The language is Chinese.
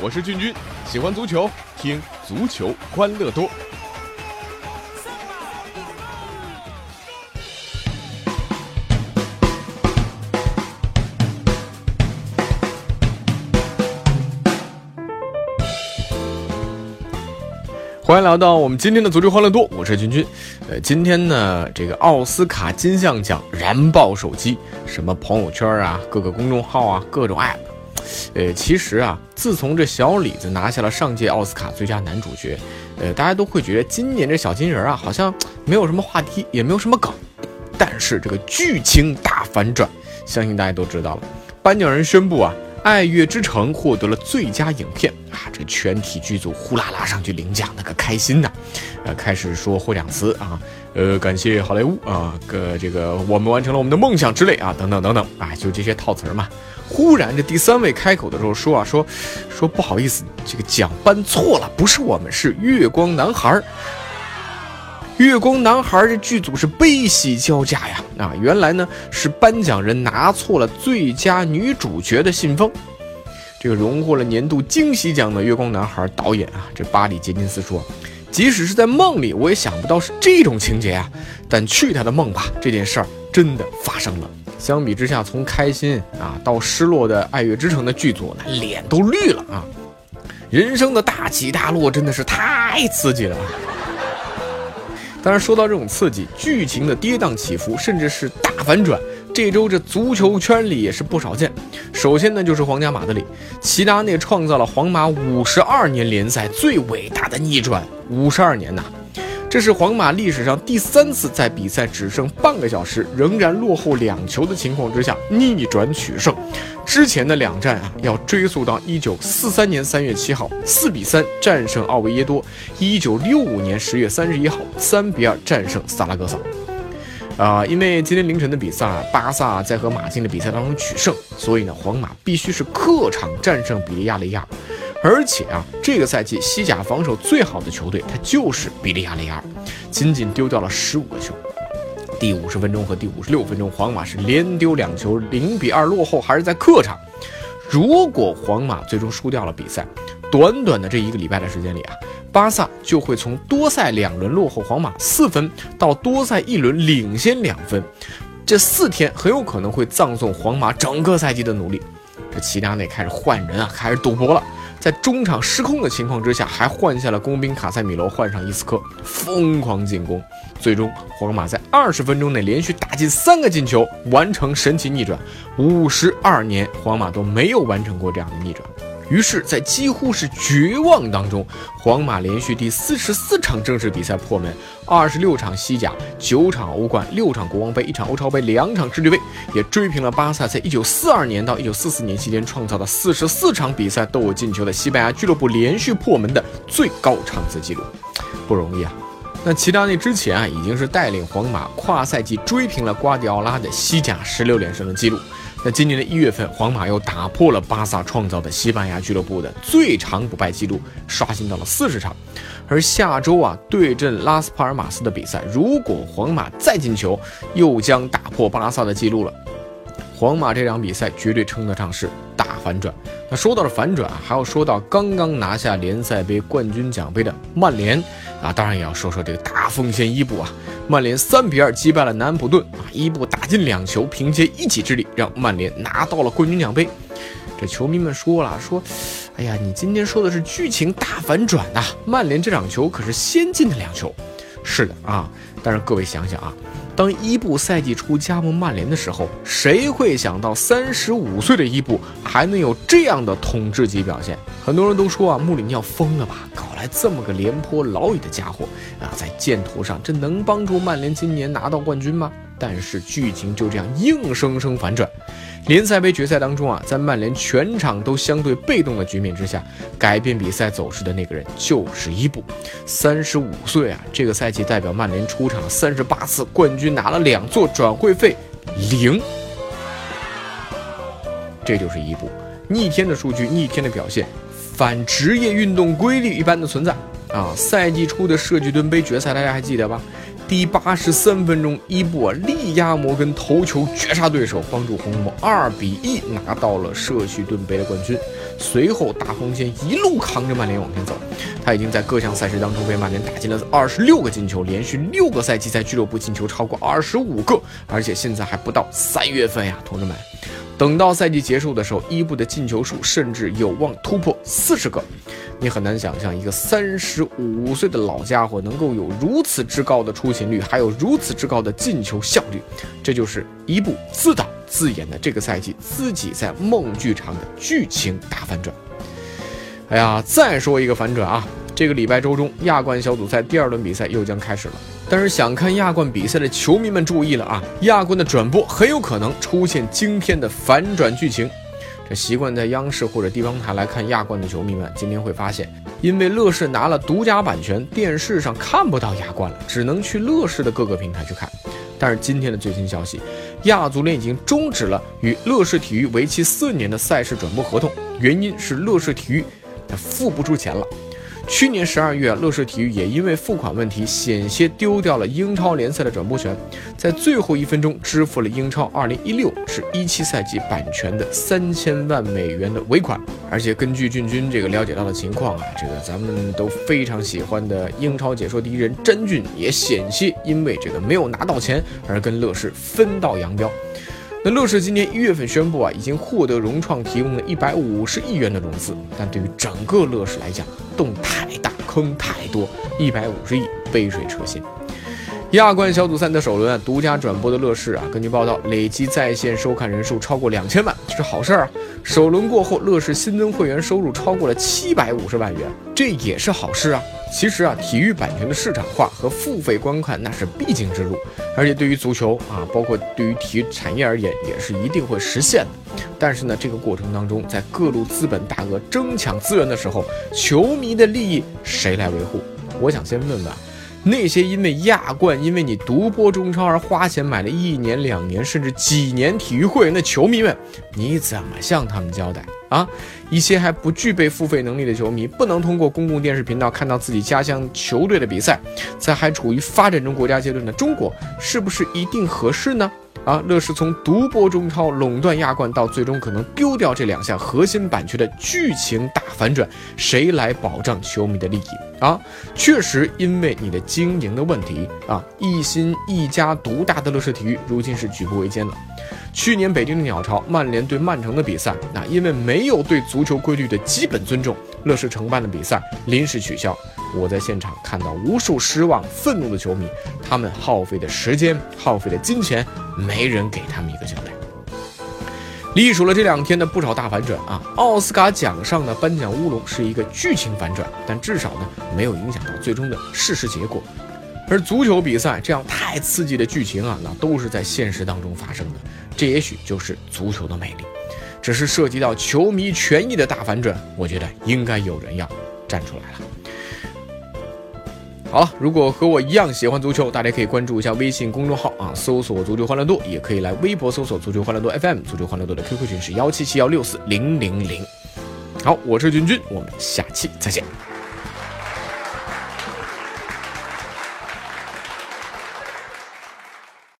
我是俊君，喜欢足球，听足球欢乐多。欢迎来到我们今天的足球欢乐多，我是君君。呃，今天呢，这个奥斯卡金像奖燃爆手机，什么朋友圈啊，各个公众号啊，各种 app。呃，其实啊，自从这小李子拿下了上届奥斯卡最佳男主角，呃，大家都会觉得今年这小金人啊，好像没有什么话题，也没有什么梗。但是这个剧情大反转，相信大家都知道了。颁奖人宣布啊。《爱乐之城》获得了最佳影片啊！这全体剧组呼啦啦上去领奖，那个开心呐！呃，开始说获奖词啊，呃，感谢好莱坞啊，个这个我们完成了我们的梦想之类啊，等等等等啊，就这些套词嘛。忽然这第三位开口的时候说啊，说说不好意思，这个奖颁错了，不是我们，是月光男孩。月光男孩这剧组是悲喜交加呀！啊，原来呢是颁奖人拿错了最佳女主角的信封。这个荣获了年度惊喜奖的月光男孩导演啊，这巴里杰金斯说，即使是在梦里，我也想不到是这种情节啊。但去他的梦吧，这件事儿真的发生了。相比之下，从开心啊到失落的爱乐之城的剧组，呢脸都绿了啊！人生的大起大落真的是太刺激了。当然，说到这种刺激，剧情的跌宕起伏，甚至是大反转，这周这足球圈里也是不少见。首先呢，就是皇家马德里，齐达内创造了皇马五十二年联赛最伟大的逆转，五十二年呐。这是皇马历史上第三次在比赛只剩半个小时，仍然落后两球的情况之下逆转取胜。之前的两战啊，要追溯到一九四三年三月七号四比三战胜奥维耶多，一九六五年十月三十一号三比二战胜萨拉戈萨。啊，因为今天凌晨的比赛，巴萨在和马竞的比赛当中取胜，所以呢，皇马必须是客场战胜比利亚雷亚。而且啊，这个赛季西甲防守最好的球队，它就是比利亚雷亚尔，仅仅丢掉了十五个球。第五十分钟和第五十六分钟，皇马是连丢两球，零比二落后，还是在客场。如果皇马最终输掉了比赛，短短的这一个礼拜的时间里啊，巴萨就会从多赛两轮落后皇马四分，到多赛一轮领先两分。这四天很有可能会葬送皇马整个赛季的努力。这齐达内开始换人啊，开始赌博了。在中场失控的情况之下，还换下了工兵卡塞米罗，换上伊斯科，疯狂进攻。最终，皇马在二十分钟内连续打进三个进球，完成神奇逆转。五十二年，皇马都没有完成过这样的逆转。于是，在几乎是绝望当中，皇马连续第四十四场正式比赛破门，二十六场西甲，九场欧冠，六场国王杯，一场欧超杯，两场世俱杯，也追平了巴萨在一九四二年到一九四四年期间创造的四十四场比赛都有进球的西班牙俱乐部连续破门的最高场次纪录，不容易啊！那齐达内之前啊，已经是带领皇马跨赛季追平了瓜迪奥拉的西甲十六连胜的记录。那今年的一月份，皇马又打破了巴萨创造的西班牙俱乐部的最长不败记录，刷新到了四十场。而下周啊，对阵拉斯帕尔马斯的比赛，如果皇马再进球，又将打破巴萨的记录了。皇马这场比赛绝对称得上是大反转。那说到了反转，还要说到刚刚拿下联赛杯冠军奖杯的曼联啊，当然也要说说这个大锋线伊布啊。曼联三比二击败了南安普顿啊，伊布打进两球，凭借一己之力让曼联拿到了冠军奖杯。这球迷们说了说，哎呀，你今天说的是剧情大反转呐！曼联这场球可是先进的两球。是的啊，但是各位想想啊。当伊布赛季初加盟曼联的时候，谁会想到三十五岁的伊布还能有这样的统治级表现？很多人都说啊，穆里尼奥疯了吧，搞来这么个廉颇老矣的家伙啊，在箭头上，这能帮助曼联今年拿到冠军吗？但是剧情就这样硬生生反转。联赛杯决赛当中啊，在曼联全场都相对被动的局面之下，改变比赛走势的那个人就是伊布。三十五岁啊，这个赛季代表曼联出场三十八次，冠军拿了两座，转会费零。这就是伊布逆天的数据，逆天的表现，反职业运动规律一般的存在啊！赛季初的社区盾杯决赛，大家还记得吧？第八十三分钟，伊布啊力压摩根头球绝杀对手，帮助红魔二比一拿到了社区盾杯的冠军。随后大锋线一路扛着曼联往前走，他已经在各项赛事当中为曼联打进了二十六个进球，连续六个赛季在俱乐部进球超过二十五个，而且现在还不到三月份呀，同志们。等到赛季结束的时候，伊布的进球数甚至有望突破四十个。你很难想象，一个三十五岁的老家伙能够有如此之高的出勤率，还有如此之高的进球效率。这就是伊布自导自演的这个赛季自己在梦剧场的剧情大反转。哎呀，再说一个反转啊！这个礼拜周中，亚冠小组赛第二轮比赛又将开始了。但是想看亚冠比赛的球迷们注意了啊！亚冠的转播很有可能出现惊天的反转剧情。这习惯在央视或者地方台来看亚冠的球迷们，今天会发现，因为乐视拿了独家版权，电视上看不到亚冠了，只能去乐视的各个平台去看。但是今天的最新消息，亚足联已经终止了与乐视体育为期四年的赛事转播合同，原因是乐视体育他付不出钱了。去年十二月，乐视体育也因为付款问题，险些丢掉了英超联赛的转播权，在最后一分钟支付了英超二零一六至一七赛季版权的三千万美元的尾款。而且根据俊君这个了解到的情况啊，这个咱们都非常喜欢的英超解说第一人詹俊也险些因为这个没有拿到钱而跟乐视分道扬镳。乐视今年一月份宣布啊，已经获得融创提供的一百五十亿元的融资，但对于整个乐视来讲，洞太大，坑太多，一百五十亿杯水车薪。亚冠小组赛的首轮啊，独家转播的乐视啊，根据报道，累计在线收看人数超过两千万，是好事儿啊。首轮过后，乐视新增会员收入超过了七百五十万元，这也是好事啊。其实啊，体育版权的市场化和付费观看那是必经之路，而且对于足球啊，包括对于体育产业而言，也是一定会实现的。但是呢，这个过程当中，在各路资本大鳄争抢资源的时候，球迷的利益谁来维护？我想先问问那些因为亚冠，因为你独播中超而花钱买了一年、两年甚至几年体育会员的球迷们，你怎么向他们交代？啊，一些还不具备付费能力的球迷，不能通过公共电视频道看到自己家乡球队的比赛，在还处于发展中国家阶段的中国，是不是一定合适呢？啊，乐视从独播中超垄断亚冠，到最终可能丢掉这两项核心版权的剧情大反转，谁来保障球迷的利益？啊，确实，因为你的经营的问题啊，一心一家独大的乐视体育，如今是举步维艰了。去年北京的鸟巢、曼联对曼城的比赛，那因为没有对足球规律的基本尊重，乐视承办的比赛临时取消。我在现场看到无数失望、愤怒的球迷，他们耗费的时间、耗费的金钱，没人给他们一个交代。历数了这两天的不少大反转啊，奥斯卡奖上的颁奖乌龙是一个剧情反转，但至少呢没有影响到最终的事实结果。而足球比赛这样太刺激的剧情啊，那都是在现实当中发生的。这也许就是足球的魅力。只是涉及到球迷权益的大反转，我觉得应该有人要站出来了。好了，如果和我一样喜欢足球，大家可以关注一下微信公众号啊，搜索“足球欢乐多”，也可以来微博搜索“足球欢乐多 FM”。足球欢乐多的 QQ 群是幺七七幺六四零零零。好，我是君君，我们下期再见。